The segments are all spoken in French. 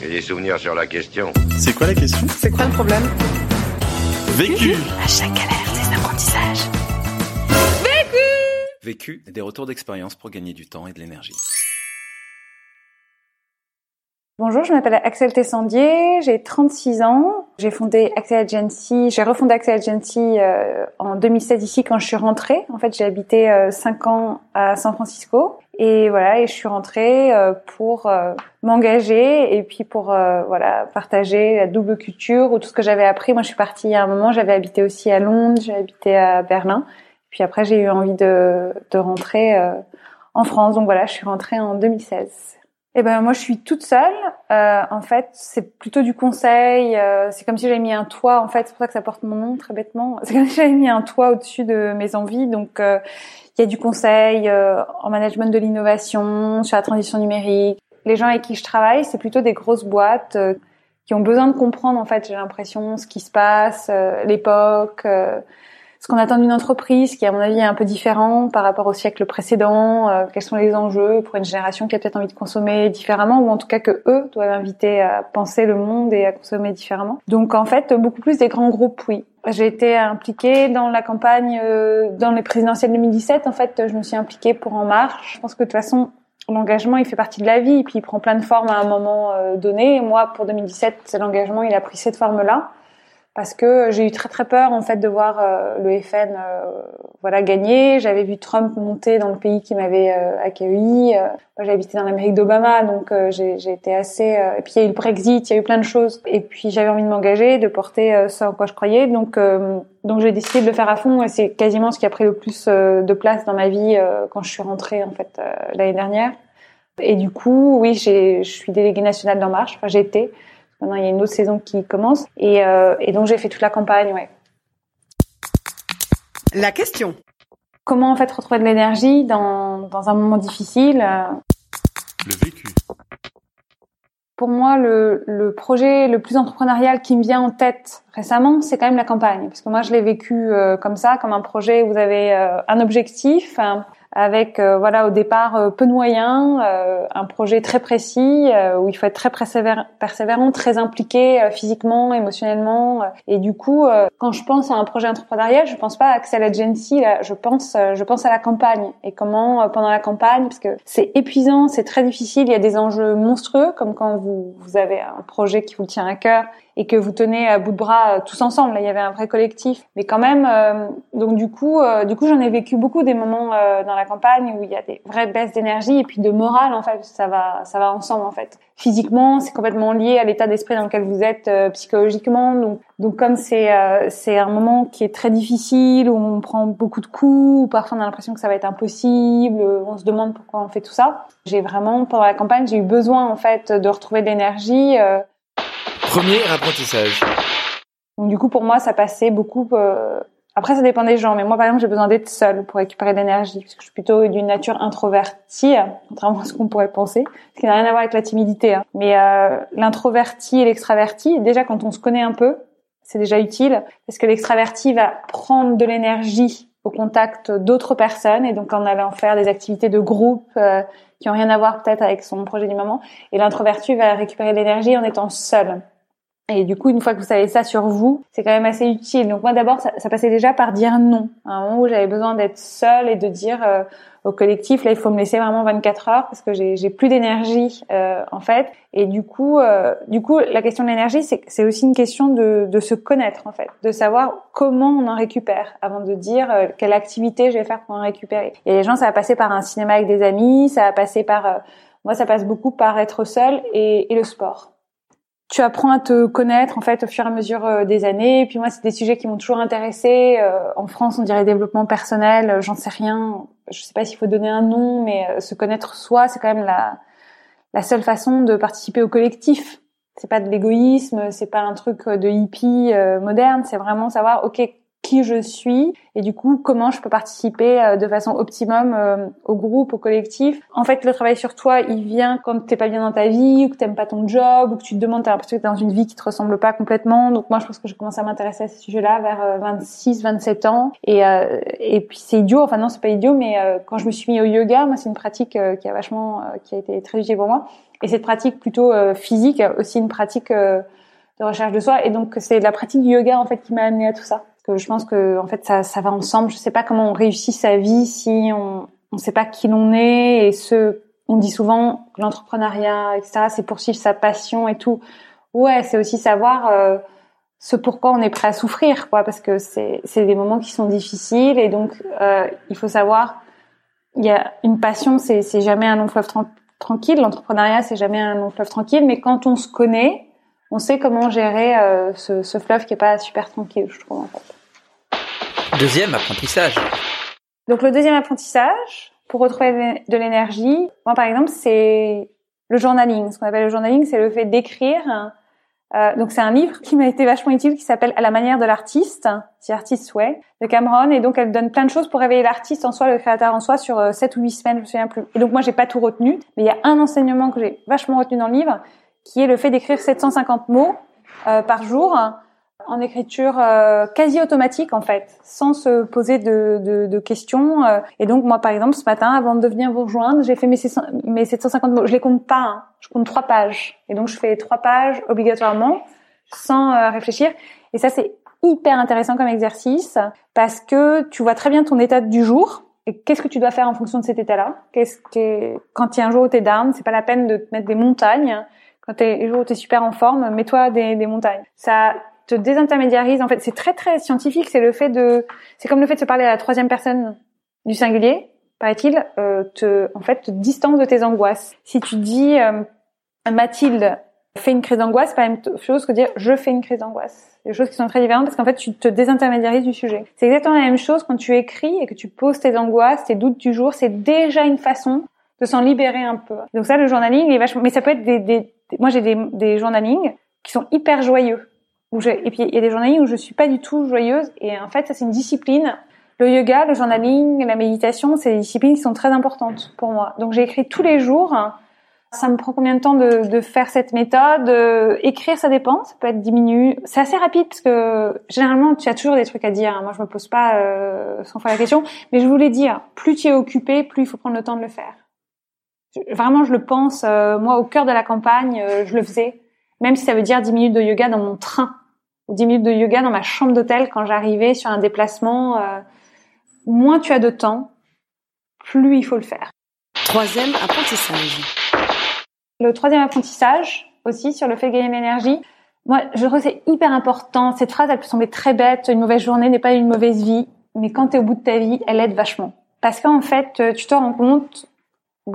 J'ai des souvenirs sur la question. C'est quoi la question? C'est quoi le problème? Vécu À chaque galère, des apprentissages. Vécu, des retours d'expérience pour gagner du temps et de l'énergie. Bonjour, je m'appelle Axel Tessandier, j'ai 36 ans. J'ai fondé Axel Agency, j'ai refondé Axel Agency euh, en 2016 ici quand je suis rentrée. En fait, j'ai habité euh, 5 ans à San Francisco et voilà, et je suis rentrée euh, pour euh, m'engager et puis pour euh, voilà partager la double culture ou tout ce que j'avais appris. Moi, je suis partie à un moment, j'avais habité aussi à Londres, j'ai habité à Berlin. Puis après, j'ai eu envie de, de rentrer en France. Donc voilà, je suis rentrée en 2016. Eh ben moi je suis toute seule. Euh, en fait, c'est plutôt du conseil. Euh, c'est comme si j'avais mis un toit. En fait, c'est pour ça que ça porte mon nom très bêtement. C'est comme si j'avais mis un toit au-dessus de mes envies. Donc euh, il y a du conseil euh, en management de l'innovation, sur la transition numérique. Les gens avec qui je travaille, c'est plutôt des grosses boîtes euh, qui ont besoin de comprendre en fait. J'ai l'impression ce qui se passe, l'époque ce qu'on attend d'une entreprise qui, à mon avis, est un peu différent par rapport au siècle précédent, euh, quels sont les enjeux pour une génération qui a peut-être envie de consommer différemment, ou en tout cas que eux doivent inviter à penser le monde et à consommer différemment. Donc, en fait, beaucoup plus des grands groupes, oui. J'ai été impliquée dans la campagne, euh, dans les présidentielles 2017. En fait, je me suis impliquée pour En Marche. Je pense que de toute façon, l'engagement, il fait partie de la vie, et puis il prend plein de formes à un moment euh, donné. Moi, pour 2017, l'engagement, il a pris cette forme-là parce que j'ai eu très très peur en fait de voir euh, le FN euh, voilà gagner. J'avais vu Trump monter dans le pays qui m'avait euh, accueilli. moi j'ai habité dans l'Amérique d'Obama, donc j'ai été assez. et puis il y a eu le Brexit, il y a eu plein de choses. Et puis j'avais envie de m'engager, de porter ce en quoi je croyais. Donc donc j'ai décidé de le faire à fond. Et c'est quasiment ce qui a pris le plus de place dans ma vie quand je suis rentrée en fait l'année dernière. Et du coup, oui, je suis déléguée nationale d'En Marche. Enfin, j'ai été. Maintenant, il y a une autre saison qui commence. Et, euh, et donc, j'ai fait toute la campagne, ouais. La question. Comment, en fait, retrouver de l'énergie dans, dans un moment difficile euh? Le vécu. Pour moi, le, le projet le plus entrepreneurial qui me vient en tête récemment, c'est quand même la campagne. Parce que moi, je l'ai vécu euh, comme ça, comme un projet où vous avez euh, un objectif, un, avec euh, voilà au départ euh, peu de moyens, euh, un projet très précis où il faut être très persévérant, très impliqué physiquement, émotionnellement. et du coup, quand je pense à un projet entrepreneurial, je pense pas à Axel Agency, là, je pense je pense à la campagne et comment pendant la campagne, parce que c'est épuisant, c'est très difficile, il y a des enjeux monstrueux comme quand vous vous avez un projet qui vous tient à cœur et que vous tenez à bout de bras euh, tous ensemble. Il y avait un vrai collectif, mais quand même. Euh, donc du coup, euh, du coup, j'en ai vécu beaucoup des moments dans la campagne où il y a des vraies baisses d'énergie et puis de morale en fait. Ça va, ça va ensemble en fait. Physiquement, c'est complètement lié à l'état d'esprit dans lequel vous êtes psychologiquement. Donc, donc comme c'est c'est un moment qui est très difficile où on prend beaucoup de coups, où parfois on a l'impression que ça va être impossible, on se demande pourquoi on fait tout ça. J'ai vraiment pendant la campagne, j'ai eu besoin en fait de retrouver de l'énergie. Premier apprentissage. Donc du coup, pour moi, ça passait beaucoup. Euh... Après, ça dépend des gens, mais moi, par exemple, j'ai besoin d'être seule pour récupérer de l'énergie, parce que je suis plutôt d'une nature introvertie, contrairement à ce qu'on pourrait penser, ce qui n'a rien à voir avec la timidité. Hein. Mais euh, l'introverti et l'extraverti, déjà quand on se connaît un peu, c'est déjà utile, parce que l'extraverti va prendre de l'énergie au contact d'autres personnes, et donc en allant faire des activités de groupe euh, qui ont rien à voir peut-être avec son projet du moment, et l'introverti va récupérer de l'énergie en étant seul. Et du coup, une fois que vous savez ça sur vous, c'est quand même assez utile. Donc moi, d'abord, ça, ça, passait déjà par dire non. À un moment où j'avais besoin d'être seule et de dire euh, au collectif, là, il faut me laisser vraiment 24 heures parce que j'ai plus d'énergie euh, en fait. Et du coup, euh, du coup, la question de l'énergie, c'est aussi une question de, de, se connaître en fait, de savoir comment on en récupère avant de dire euh, quelle activité je vais faire pour en récupérer. Et les gens, ça va passer par un cinéma avec des amis, ça va passer par, euh, moi, ça passe beaucoup par être seul et, et le sport tu apprends à te connaître en fait au fur et à mesure euh, des années. Et puis moi, c'est des sujets qui m'ont toujours intéressé. Euh, en France, on dirait développement personnel, euh, j'en sais rien. Je sais pas s'il faut donner un nom, mais se connaître soi, c'est quand même la la seule façon de participer au collectif. C'est pas de l'égoïsme, c'est pas un truc de hippie moderne. C'est vraiment savoir, ok, qui je suis et du coup comment je peux participer euh, de façon optimum euh, au groupe, au collectif. En fait, le travail sur toi, il vient quand t'es pas bien dans ta vie ou que t'aimes pas ton job ou que tu te demandes, t'as l'impression que t'es dans une vie qui te ressemble pas complètement. Donc moi, je pense que j'ai commencé à m'intéresser à ce sujet-là vers 26, euh, 27 ans et et puis c'est idiot. Enfin non, c'est pas idiot, mais quand je me suis mis au yoga, moi c'est une pratique qui a vachement, qui a été très utile pour moi. Et cette pratique plutôt physique, aussi une pratique de recherche de soi. Et donc c'est la pratique du yoga en fait qui m'a amené à tout ça je pense que en fait ça, ça va ensemble. Je sais pas comment on réussit sa vie si on on sait pas qui l'on est et ce on dit souvent que l'entrepreneuriat etc c'est poursuivre sa passion et tout. Ouais, c'est aussi savoir euh, ce pourquoi on est prêt à souffrir quoi parce que c'est c'est des moments qui sont difficiles et donc euh, il faut savoir il y a une passion c'est c'est jamais un long fleuve tranquille l'entrepreneuriat c'est jamais un long fleuve tranquille mais quand on se connaît on sait comment gérer euh, ce, fleuve qui est pas super tranquille je trouve. Deuxième apprentissage. Donc le deuxième apprentissage, pour retrouver de l'énergie, moi par exemple, c'est le journaling. Ce qu'on appelle le journaling, c'est le fait d'écrire. Euh, donc c'est un livre qui m'a été vachement utile, qui s'appelle À la manière de l'artiste, The Artist's Way, de Cameron. Et donc elle donne plein de choses pour réveiller l'artiste en soi, le créateur en soi, sur euh, 7 ou 8 semaines, je me souviens plus. Et donc moi j'ai pas tout retenu, mais il y a un enseignement que j'ai vachement retenu dans le livre, qui est le fait d'écrire 750 mots euh, par jour en écriture euh, quasi automatique en fait, sans se poser de, de, de questions. Euh. Et donc moi par exemple ce matin, avant de venir vous rejoindre, j'ai fait mes, mes 750 mots. Je les compte pas, hein. je compte trois pages. Et donc je fais trois pages obligatoirement, sans euh, réfléchir. Et ça c'est hyper intéressant comme exercice parce que tu vois très bien ton état du jour. Et qu'est-ce que tu dois faire en fonction de cet état-là? Qu'est-ce que quand il y a un jour où t'es down, c'est pas la peine de te mettre des montagnes. Quand t'es les jours où t'es super en forme, mets-toi des, des montagnes. Ça te désintermédiarise. En fait, c'est très très scientifique. C'est le fait de, c'est comme le fait de se parler à la troisième personne du singulier, paraît-il, euh, te, en fait, te distance de tes angoisses. Si tu dis euh, Mathilde fait une crise d'angoisse, c'est pas la même chose que dire je fais une crise d'angoisse. Des choses qui sont très différentes parce qu'en fait, tu te désintermédiarises du sujet. C'est exactement la même chose quand tu écris et que tu poses tes angoisses, tes doutes du jour. C'est déjà une façon de s'en libérer un peu. Donc ça, le journaling est vachement, mais ça peut être des, moi j'ai des journalings qui sont hyper joyeux et puis il y a des journalings où je suis pas du tout joyeuse et en fait ça c'est une discipline. Le yoga, le journaling, la méditation, c'est des disciplines qui sont très importantes pour moi. Donc j'ai écrit tous les jours. Ça me prend combien de temps de, de faire cette méthode? Écrire, ça dépend. Ça peut être 10 minutes. C'est assez rapide parce que généralement, tu as toujours des trucs à dire. Moi, je me pose pas euh, sans faire la question. Mais je voulais dire, plus tu es occupé, plus il faut prendre le temps de le faire. Vraiment, je le pense. Euh, moi, au cœur de la campagne, euh, je le faisais. Même si ça veut dire 10 minutes de yoga dans mon train ou 10 minutes de yoga dans ma chambre d'hôtel quand j'arrivais sur un déplacement. Euh, moins tu as de temps, plus il faut le faire. Troisième apprentissage. Le troisième apprentissage aussi sur le fait de gagner de l'énergie. Moi, je trouve que c'est hyper important. Cette phrase, elle peut sembler très bête. Une mauvaise journée n'est pas une mauvaise vie. Mais quand tu es au bout de ta vie, elle aide vachement. Parce qu'en fait, tu te rends compte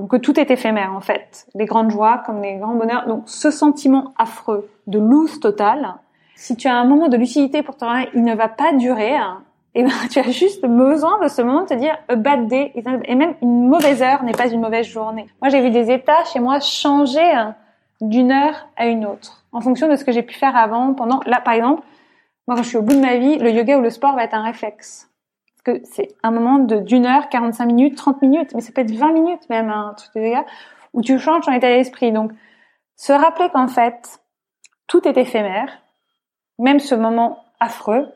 que tout est éphémère, en fait. Les grandes joies comme les grands bonheurs. Donc, ce sentiment affreux de loose totale, si tu as un moment de lucidité pour toi, il ne va pas durer. Hein. et ben, tu as juste besoin de ce moment de te dire a bad day et même une mauvaise heure n'est pas une mauvaise journée. Moi, j'ai vu des états chez moi changer hein, d'une heure à une autre en fonction de ce que j'ai pu faire avant, pendant. Là, par exemple, moi, quand je suis au bout de ma vie, le yoga ou le sport va être un réflexe. Parce que c'est un moment d'une heure, 45 minutes, 30 minutes, mais ça peut être 20 minutes même, un truc de yoga, où tu changes ton état d'esprit. Donc, se rappeler qu'en fait, tout est éphémère, même ce moment affreux,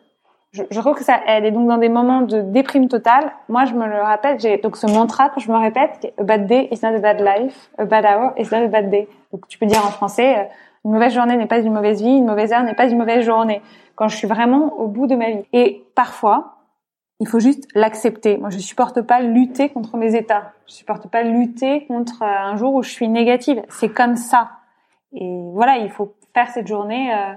je, je, trouve que ça aide. Et donc, dans des moments de déprime totale, moi, je me le rappelle, j'ai donc ce mantra que je me répète, a bad day is not a bad life, a bad hour is not a bad day. Donc, tu peux dire en français, euh, une mauvaise journée n'est pas une mauvaise vie, une mauvaise heure n'est pas une mauvaise journée. Quand je suis vraiment au bout de ma vie. Et parfois, il faut juste l'accepter. Moi, je supporte pas lutter contre mes états. Je supporte pas lutter contre euh, un jour où je suis négative. C'est comme ça. Et voilà, il faut faire cette journée euh,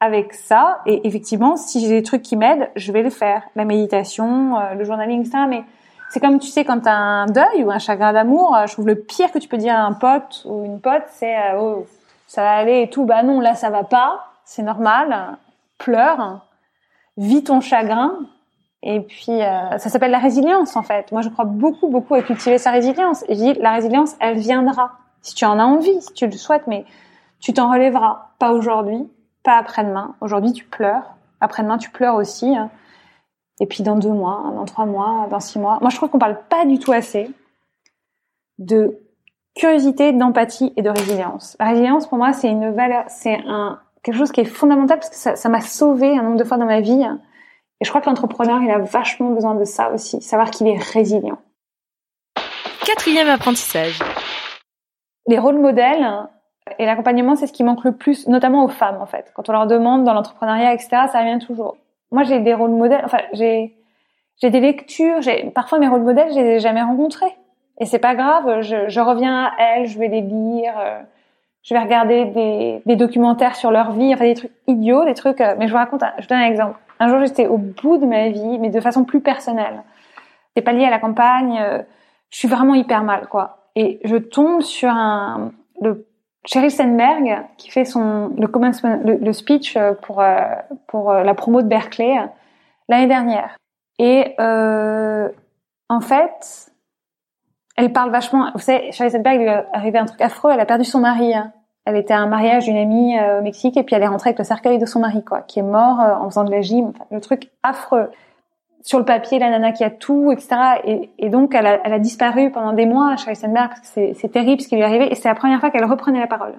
avec ça. Et effectivement, si j'ai des trucs qui m'aident, je vais le faire. La méditation, euh, le journaling, ça. Mais c'est comme, tu sais, quand tu as un deuil ou un chagrin d'amour, euh, je trouve le pire que tu peux dire à un pote ou une pote, c'est euh, oh, ça va aller et tout. Bah non, là, ça va pas. C'est normal. Pleure. Vis ton chagrin. Et puis, ça s'appelle la résilience, en fait. Moi, je crois beaucoup, beaucoup à cultiver sa résilience. La résilience, elle viendra. Si tu en as envie, si tu le souhaites, mais tu t'en relèveras. Pas aujourd'hui, pas après-demain. Aujourd'hui, tu pleures. Après-demain, tu pleures aussi. Hein. Et puis dans deux mois, dans trois mois, dans six mois. Moi, je trouve qu'on parle pas du tout assez de curiosité, d'empathie et de résilience. La résilience, pour moi, c'est une valeur, c'est un quelque chose qui est fondamental parce que ça, ça m'a sauvé un nombre de fois dans ma vie. Et je crois que l'entrepreneur, il a vachement besoin de ça aussi, savoir qu'il est résilient. Quatrième apprentissage. Les rôles modèles et l'accompagnement, c'est ce qui manque le plus, notamment aux femmes en fait. Quand on leur demande dans l'entrepreneuriat, etc., ça revient toujours. Moi, j'ai des rôles modèles. Enfin, j'ai j'ai des lectures. Parfois mes rôles modèles, je les ai jamais rencontrés. Et c'est pas grave. Je, reviens à elles, je vais les lire. Euh, je vais regarder des, des documentaires sur leur vie, enfin des trucs idiots, des trucs. Euh, mais je vous raconte, je donne un exemple. Un jour, j'étais au bout de ma vie, mais de façon plus personnelle. C'est pas lié à la campagne. Euh, je suis vraiment hyper mal, quoi. Et je tombe sur un le Sheryl Sandberg qui fait son le commencement le, speech euh, pour euh, pour la promo de Berkeley l'année dernière. Et euh, en fait, elle parle vachement. Vous savez, Sheryl Sandberg lui est arrivé un truc affreux. Elle a perdu son mari. Hein. Elle était à un mariage d'une amie au Mexique et puis elle est rentrée avec le cercueil de son mari, quoi, qui est mort en faisant de la gym. Enfin, le truc affreux sur le papier la nana qui a tout, etc. Et, donc elle a, elle disparu pendant des mois parce que c'est terrible ce qui lui est arrivé. Et c'est la première fois qu'elle reprenait la parole.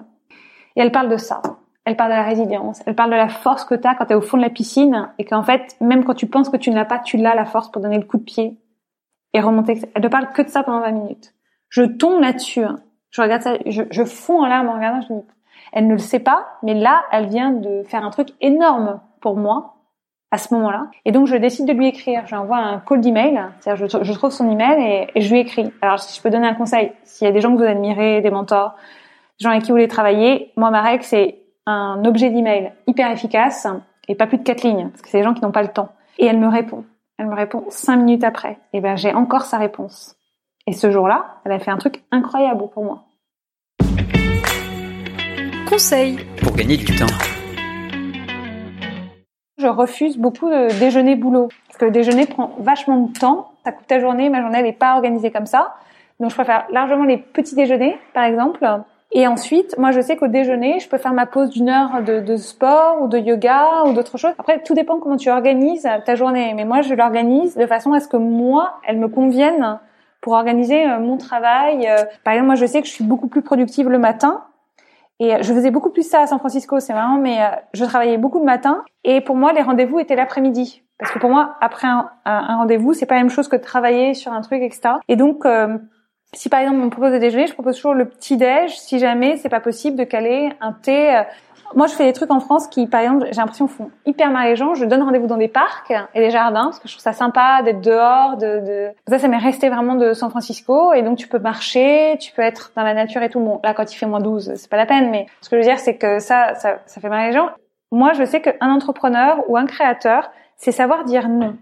Et elle parle de ça. Elle parle de la résilience. Elle parle de la force que tu as quand tu es au fond de la piscine et qu'en fait, même quand tu penses que tu ne l'as pas, tu l'as la force pour donner le coup de pied et remonter. Elle ne parle que de ça pendant 20 minutes. Je tombe là-dessus. Hein. Je regarde ça, je, je fonds en larmes en regardant. Je me elle ne le sait pas, mais là, elle vient de faire un truc énorme pour moi à ce moment-là. Et donc, je décide de lui écrire. J'envoie un call d'email. C'est-à-dire, je, je, trouve son email et, et, je lui écris. Alors, si je peux donner un conseil, s'il y a des gens que vous admirez, des mentors, des gens avec qui vous voulez travailler, moi, ma règle, c'est un objet d'email hyper efficace et pas plus de quatre lignes, parce que c'est des gens qui n'ont pas le temps. Et elle me répond. Elle me répond cinq minutes après. Et ben, j'ai encore sa réponse. Et ce jour-là, elle a fait un truc incroyable pour moi. Conseil pour gagner du temps je refuse beaucoup de déjeuner boulot parce que le déjeuner prend vachement de temps, ça coupe ta journée, ma journée elle n'est pas organisée comme ça. Donc je préfère largement les petits déjeuners par exemple. Et ensuite, moi je sais qu'au déjeuner, je peux faire ma pause d'une heure de, de, sport ou de yoga ou d'autres choses. Après, tout dépend comment tu organises ta journée. Mais moi, je l'organise de façon à ce que moi, elle me convienne pour organiser euh, mon travail. Euh, par exemple, moi je sais que je suis beaucoup plus productive le matin et je faisais beaucoup plus ça à San Francisco, c'est marrant, mais euh, je travaillais beaucoup le matin. Et pour moi, les rendez-vous étaient l'après-midi. Parce que pour moi, après un, un rendez-vous, c'est pas la même chose que de travailler sur un truc, etc. Et donc, euh, si par exemple on me propose de déjeuner, je propose toujours le petit déj. Si jamais c'est pas possible de caler un thé. Moi, je fais des trucs en France qui, par exemple, j'ai l'impression font hyper mal les gens. Je donne rendez-vous dans des parcs et des jardins parce que je trouve ça sympa d'être dehors. De, de... Ça, ça m'est resté vraiment de San Francisco et donc tu peux marcher, tu peux être dans la nature et tout. Bon, là, quand il fait moins 12, c'est pas la peine. Mais ce que je veux dire, c'est que ça, ça, ça fait mal les gens. Moi, je sais qu'un entrepreneur ou un créateur, c'est savoir dire non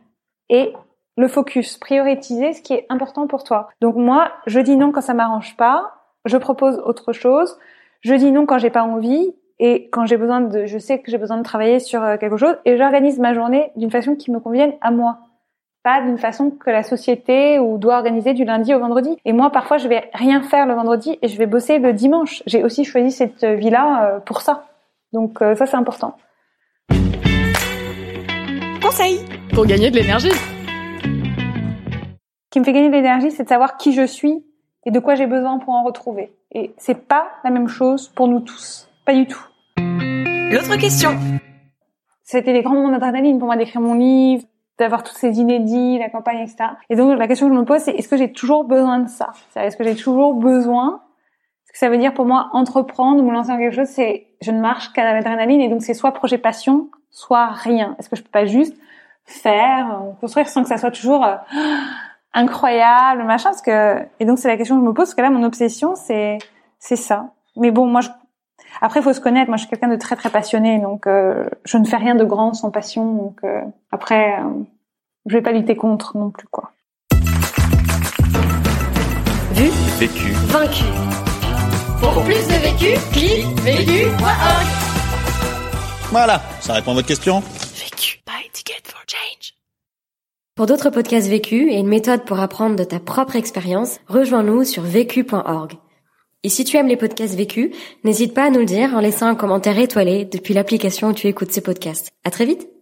et le focus, prioriser ce qui est important pour toi. Donc moi, je dis non quand ça m'arrange pas, je propose autre chose, je dis non quand j'ai pas envie et quand j'ai besoin de, je sais que j'ai besoin de travailler sur euh, quelque chose et j'organise ma journée d'une façon qui me convienne à moi. Pas d'une façon que la société ou doit organiser du lundi au vendredi. Et moi, parfois, je vais rien faire le vendredi et je vais bosser le dimanche. J'ai aussi choisi cette vie-là euh, pour ça. Donc euh, ça, c'est important. Conseil pour gagner de l'énergie. Ce qui me fait gagner de l'énergie, c'est de savoir qui je suis et de quoi j'ai besoin pour en retrouver. Et c'est pas la même chose pour nous tous. Pas du tout. L'autre question. C'était les grands moments d'adrénaline pour moi d'écrire mon livre, d'avoir tous ces inédits, la campagne, etc. Et donc la question que je me pose, c'est est-ce que j'ai toujours besoin de ça? Est-ce que j'ai toujours besoin? Ce que ça veut dire pour moi entreprendre ou me lancer dans quelque chose, c'est je ne marche qu'à l'adrénaline et donc c'est soit projet passion, soit rien. Est-ce que je peux pas juste faire, construire sans que ça soit toujours euh, incroyable, machin? Parce que et donc c'est la question que je me pose parce que là mon obsession c'est c'est ça. Mais bon, moi je après, il faut se connaître. Moi, je suis quelqu'un de très très passionné, donc euh, je ne fais rien de grand sans passion. Donc euh, après, euh, je vais pas lutter contre non plus, quoi. Vu, Vécu. vaincu. Pour plus de vécu, clique vécu.org. Voilà, ça répond à votre question Vécu. Buy ticket for change. Pour d'autres podcasts vécus et une méthode pour apprendre de ta propre expérience, rejoins-nous sur vécu.org. Et si tu aimes les podcasts vécus, n'hésite pas à nous le dire en laissant un commentaire étoilé depuis l'application où tu écoutes ces podcasts. À très vite!